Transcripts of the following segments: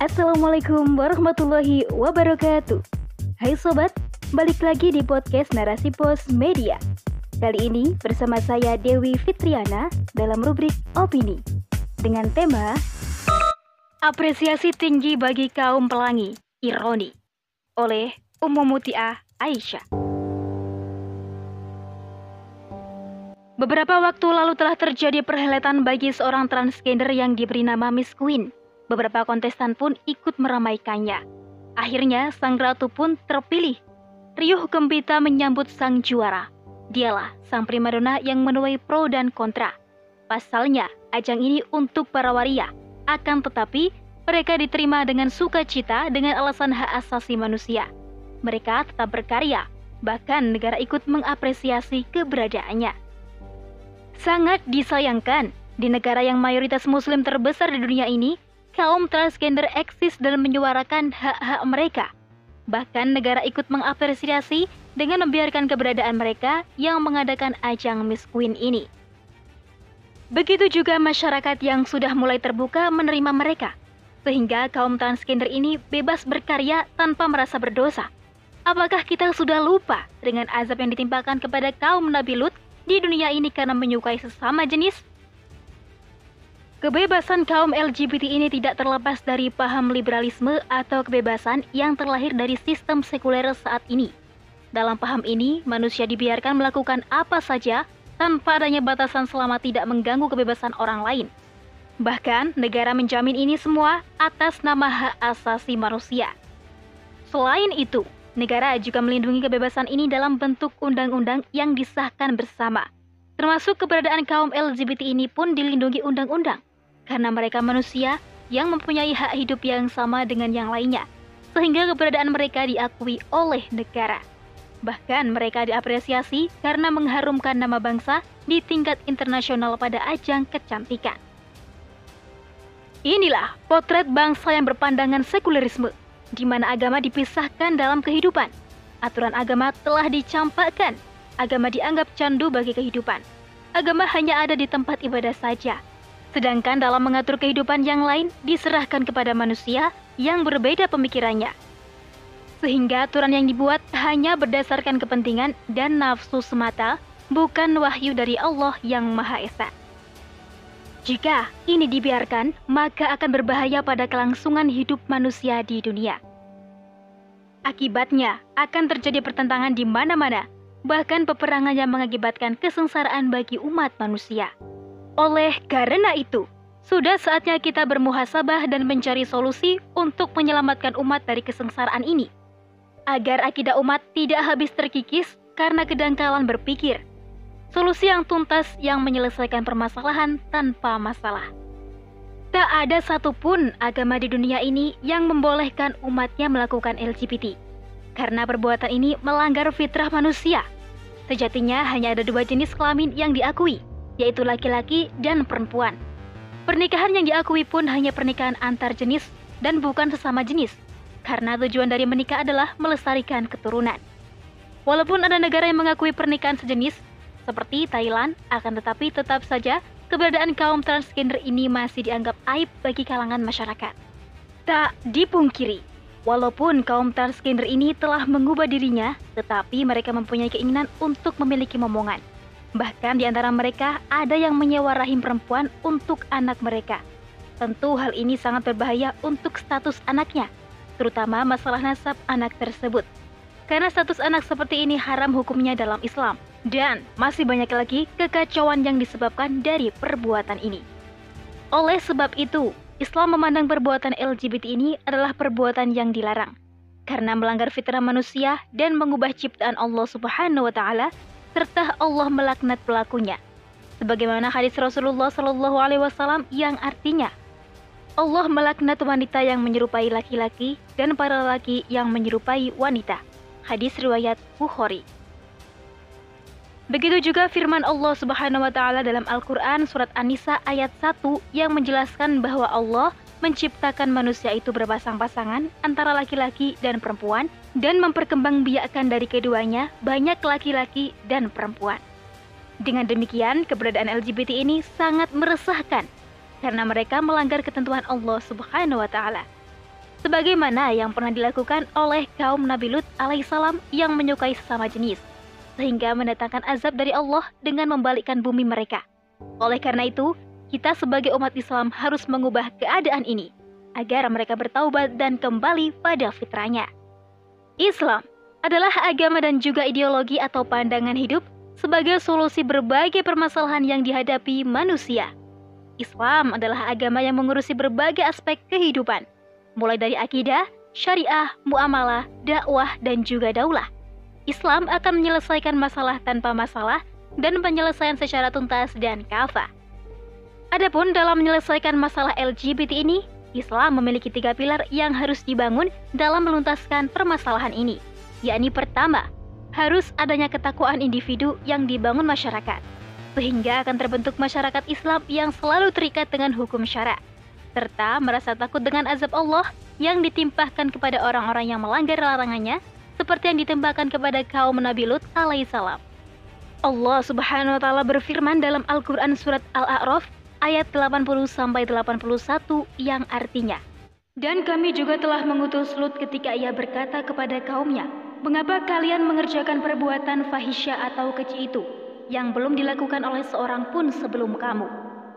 Assalamualaikum warahmatullahi wabarakatuh. Hai sobat, balik lagi di podcast Narasi Pos Media. Kali ini bersama saya Dewi Fitriana dalam rubrik Opini dengan tema Apresiasi tinggi bagi kaum pelangi, ironi oleh Ummu Mutiah Aisyah. Beberapa waktu lalu telah terjadi perhelatan bagi seorang transgender yang diberi nama Miss Queen. Beberapa kontestan pun ikut meramaikannya. Akhirnya, sang ratu pun terpilih. Riuh gembita menyambut sang juara. Dialah sang primadona yang menuai pro dan kontra. Pasalnya, ajang ini untuk para waria. Akan tetapi, mereka diterima dengan sukacita dengan alasan hak asasi manusia. Mereka tetap berkarya, bahkan negara ikut mengapresiasi keberadaannya. Sangat disayangkan, di negara yang mayoritas muslim terbesar di dunia ini, kaum transgender eksis dan menyuarakan hak-hak mereka. Bahkan negara ikut mengapresiasi dengan membiarkan keberadaan mereka yang mengadakan ajang Miss Queen ini. Begitu juga masyarakat yang sudah mulai terbuka menerima mereka, sehingga kaum transgender ini bebas berkarya tanpa merasa berdosa. Apakah kita sudah lupa dengan azab yang ditimpakan kepada kaum Nabi Lut di dunia ini karena menyukai sesama jenis? Kebebasan kaum LGBT ini tidak terlepas dari paham liberalisme atau kebebasan yang terlahir dari sistem sekuler saat ini. Dalam paham ini, manusia dibiarkan melakukan apa saja tanpa adanya batasan selama tidak mengganggu kebebasan orang lain. Bahkan, negara menjamin ini semua atas nama hak asasi manusia. Selain itu, negara juga melindungi kebebasan ini dalam bentuk undang-undang yang disahkan bersama. Termasuk keberadaan kaum LGBT ini pun dilindungi undang-undang karena mereka manusia yang mempunyai hak hidup yang sama dengan yang lainnya, sehingga keberadaan mereka diakui oleh negara. Bahkan mereka diapresiasi karena mengharumkan nama bangsa di tingkat internasional pada ajang kecantikan. Inilah potret bangsa yang berpandangan sekulerisme, di mana agama dipisahkan dalam kehidupan. Aturan agama telah dicampakkan, agama dianggap candu bagi kehidupan. Agama hanya ada di tempat ibadah saja, Sedangkan dalam mengatur kehidupan yang lain diserahkan kepada manusia yang berbeda pemikirannya. Sehingga aturan yang dibuat hanya berdasarkan kepentingan dan nafsu semata, bukan wahyu dari Allah yang Maha Esa. Jika ini dibiarkan, maka akan berbahaya pada kelangsungan hidup manusia di dunia. Akibatnya akan terjadi pertentangan di mana-mana, bahkan peperangan yang mengakibatkan kesengsaraan bagi umat manusia. Oleh karena itu, sudah saatnya kita bermuhasabah dan mencari solusi untuk menyelamatkan umat dari kesengsaraan ini. Agar akidah umat tidak habis terkikis karena kedangkalan berpikir. Solusi yang tuntas yang menyelesaikan permasalahan tanpa masalah. Tak ada satupun agama di dunia ini yang membolehkan umatnya melakukan LGBT. Karena perbuatan ini melanggar fitrah manusia. Sejatinya hanya ada dua jenis kelamin yang diakui, yaitu laki-laki dan perempuan. Pernikahan yang diakui pun hanya pernikahan antar jenis dan bukan sesama jenis, karena tujuan dari menikah adalah melestarikan keturunan. Walaupun ada negara yang mengakui pernikahan sejenis, seperti Thailand, akan tetapi tetap saja keberadaan kaum transgender ini masih dianggap aib bagi kalangan masyarakat. Tak dipungkiri, walaupun kaum transgender ini telah mengubah dirinya, tetapi mereka mempunyai keinginan untuk memiliki momongan. Bahkan di antara mereka ada yang menyewa rahim perempuan untuk anak mereka. Tentu hal ini sangat berbahaya untuk status anaknya, terutama masalah nasab anak tersebut. Karena status anak seperti ini haram hukumnya dalam Islam. Dan masih banyak lagi kekacauan yang disebabkan dari perbuatan ini. Oleh sebab itu, Islam memandang perbuatan LGBT ini adalah perbuatan yang dilarang karena melanggar fitrah manusia dan mengubah ciptaan Allah Subhanahu wa taala serta Allah melaknat pelakunya. Sebagaimana hadis Rasulullah Shallallahu Alaihi Wasallam yang artinya Allah melaknat wanita yang menyerupai laki-laki dan para laki yang menyerupai wanita. Hadis riwayat Bukhari. Begitu juga firman Allah Subhanahu wa taala dalam Al-Qur'an surat An-Nisa ayat 1 yang menjelaskan bahwa Allah menciptakan manusia itu berpasang-pasangan antara laki-laki dan perempuan dan memperkembangbiakkan dari keduanya banyak laki-laki dan perempuan. Dengan demikian, keberadaan LGBT ini sangat meresahkan karena mereka melanggar ketentuan Allah Subhanahu wa taala. sebagaimana yang pernah dilakukan oleh kaum Nabi Lut alaihissalam yang menyukai sesama jenis, sehingga mendatangkan azab dari Allah dengan membalikkan bumi mereka. Oleh karena itu, kita sebagai umat Islam harus mengubah keadaan ini agar mereka bertaubat dan kembali pada fitrahnya. Islam adalah agama dan juga ideologi atau pandangan hidup sebagai solusi berbagai permasalahan yang dihadapi manusia. Islam adalah agama yang mengurusi berbagai aspek kehidupan, mulai dari akidah, syariah, muamalah, dakwah, dan juga daulah. Islam akan menyelesaikan masalah tanpa masalah dan penyelesaian secara tuntas dan kafah. Adapun dalam menyelesaikan masalah LGBT ini, Islam memiliki tiga pilar yang harus dibangun dalam meluntaskan permasalahan ini, yakni pertama, harus adanya ketakwaan individu yang dibangun masyarakat, sehingga akan terbentuk masyarakat Islam yang selalu terikat dengan hukum syara serta merasa takut dengan azab Allah yang ditimpahkan kepada orang-orang yang melanggar larangannya seperti yang ditembakkan kepada kaum Nabi Lut alaihissalam. Allah Subhanahu wa taala berfirman dalam Al-Qur'an surat Al-A'raf ayat 80 sampai 81 yang artinya Dan kami juga telah mengutus Lut ketika ia berkata kepada kaumnya, "Mengapa kalian mengerjakan perbuatan fahisya atau keji itu yang belum dilakukan oleh seorang pun sebelum kamu?"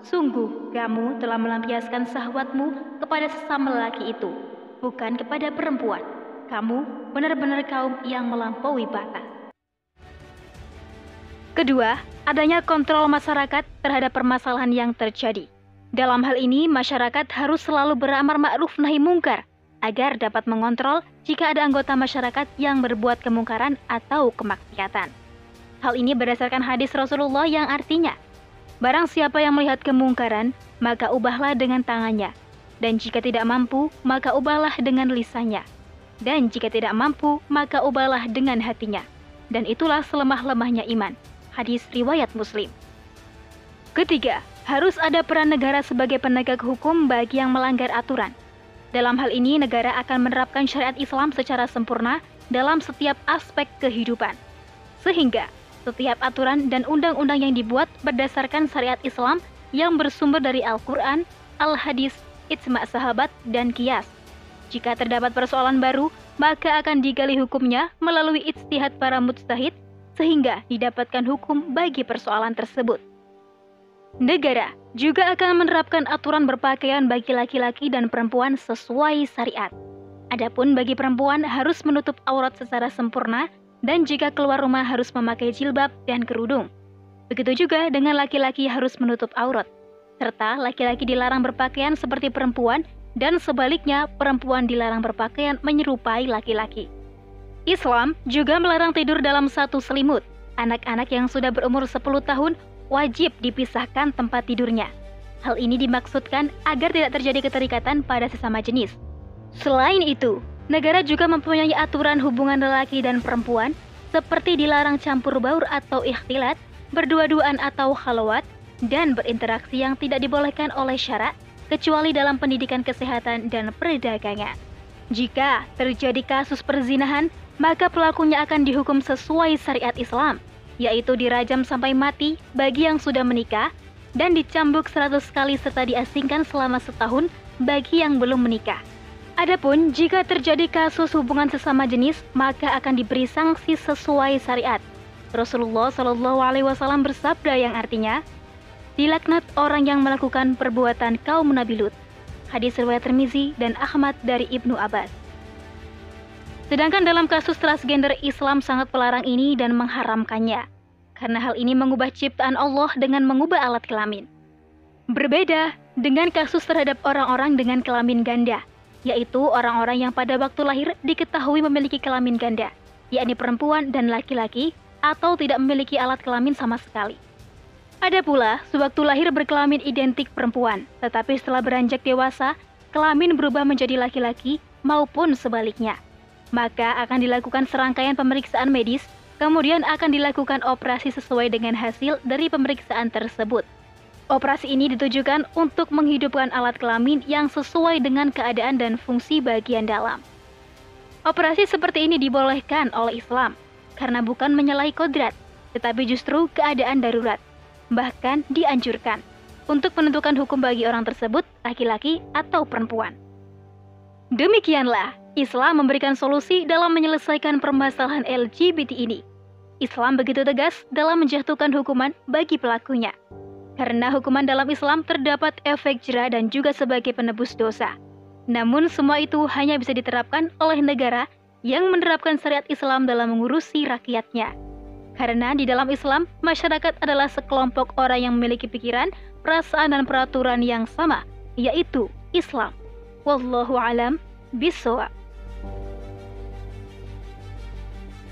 Sungguh, kamu telah melampiaskan sahwatmu kepada sesama lelaki itu, bukan kepada perempuan. Kamu benar-benar kaum yang melampaui batas. Kedua, adanya kontrol masyarakat terhadap permasalahan yang terjadi. Dalam hal ini, masyarakat harus selalu beramar ma'ruf nahi mungkar agar dapat mengontrol jika ada anggota masyarakat yang berbuat kemungkaran atau kemaksiatan. Hal ini berdasarkan hadis Rasulullah yang artinya, Barang siapa yang melihat kemungkaran, maka ubahlah dengan tangannya. Dan jika tidak mampu, maka ubahlah dengan lisannya. Dan jika tidak mampu, maka ubahlah dengan hatinya. Dan itulah selemah-lemahnya iman. Hadis riwayat Muslim. Ketiga, harus ada peran negara sebagai penegak hukum bagi yang melanggar aturan. Dalam hal ini, negara akan menerapkan syariat Islam secara sempurna dalam setiap aspek kehidupan. Sehingga setiap aturan dan undang-undang yang dibuat berdasarkan syariat Islam yang bersumber dari Al-Quran, Al-Hadis, Ijma' sahabat, dan kias. Jika terdapat persoalan baru, maka akan digali hukumnya melalui ijtihad para mujtahid sehingga didapatkan hukum bagi persoalan tersebut. Negara juga akan menerapkan aturan berpakaian bagi laki-laki dan perempuan sesuai syariat. Adapun bagi perempuan harus menutup aurat secara sempurna dan jika keluar rumah harus memakai jilbab dan kerudung. Begitu juga dengan laki-laki harus menutup aurat, serta laki-laki dilarang berpakaian seperti perempuan dan sebaliknya perempuan dilarang berpakaian menyerupai laki-laki. Islam juga melarang tidur dalam satu selimut. Anak-anak yang sudah berumur 10 tahun wajib dipisahkan tempat tidurnya. Hal ini dimaksudkan agar tidak terjadi keterikatan pada sesama jenis. Selain itu, Negara juga mempunyai aturan hubungan lelaki dan perempuan seperti dilarang campur baur atau ikhtilat, berdua-duaan atau khalwat, dan berinteraksi yang tidak dibolehkan oleh syarak kecuali dalam pendidikan kesehatan dan perdagangan. Jika terjadi kasus perzinahan, maka pelakunya akan dihukum sesuai syariat Islam, yaitu dirajam sampai mati bagi yang sudah menikah dan dicambuk 100 kali serta diasingkan selama setahun bagi yang belum menikah. Adapun jika terjadi kasus hubungan sesama jenis, maka akan diberi sanksi sesuai syariat. Rasulullah Shallallahu Alaihi Wasallam bersabda yang artinya, dilaknat orang yang melakukan perbuatan kaum Nabi Lut. Hadis riwayat Tirmizi dan Ahmad dari Ibnu Abbas. Sedangkan dalam kasus transgender Islam sangat pelarang ini dan mengharamkannya, karena hal ini mengubah ciptaan Allah dengan mengubah alat kelamin. Berbeda dengan kasus terhadap orang-orang dengan kelamin ganda, yaitu orang-orang yang pada waktu lahir diketahui memiliki kelamin ganda, yakni perempuan dan laki-laki, atau tidak memiliki alat kelamin sama sekali. Ada pula sewaktu lahir berkelamin identik perempuan, tetapi setelah beranjak dewasa, kelamin berubah menjadi laki-laki maupun sebaliknya. Maka akan dilakukan serangkaian pemeriksaan medis, kemudian akan dilakukan operasi sesuai dengan hasil dari pemeriksaan tersebut. Operasi ini ditujukan untuk menghidupkan alat kelamin yang sesuai dengan keadaan dan fungsi bagian dalam. Operasi seperti ini dibolehkan oleh Islam karena bukan menyalahi kodrat, tetapi justru keadaan darurat. Bahkan dianjurkan untuk menentukan hukum bagi orang tersebut, laki-laki atau perempuan. Demikianlah, Islam memberikan solusi dalam menyelesaikan permasalahan LGBT ini. Islam begitu tegas dalam menjatuhkan hukuman bagi pelakunya. Karena hukuman dalam Islam terdapat efek jerah dan juga sebagai penebus dosa. Namun semua itu hanya bisa diterapkan oleh negara yang menerapkan syariat Islam dalam mengurusi rakyatnya. Karena di dalam Islam, masyarakat adalah sekelompok orang yang memiliki pikiran, perasaan, dan peraturan yang sama, yaitu Islam. Wallahu alam bisawab.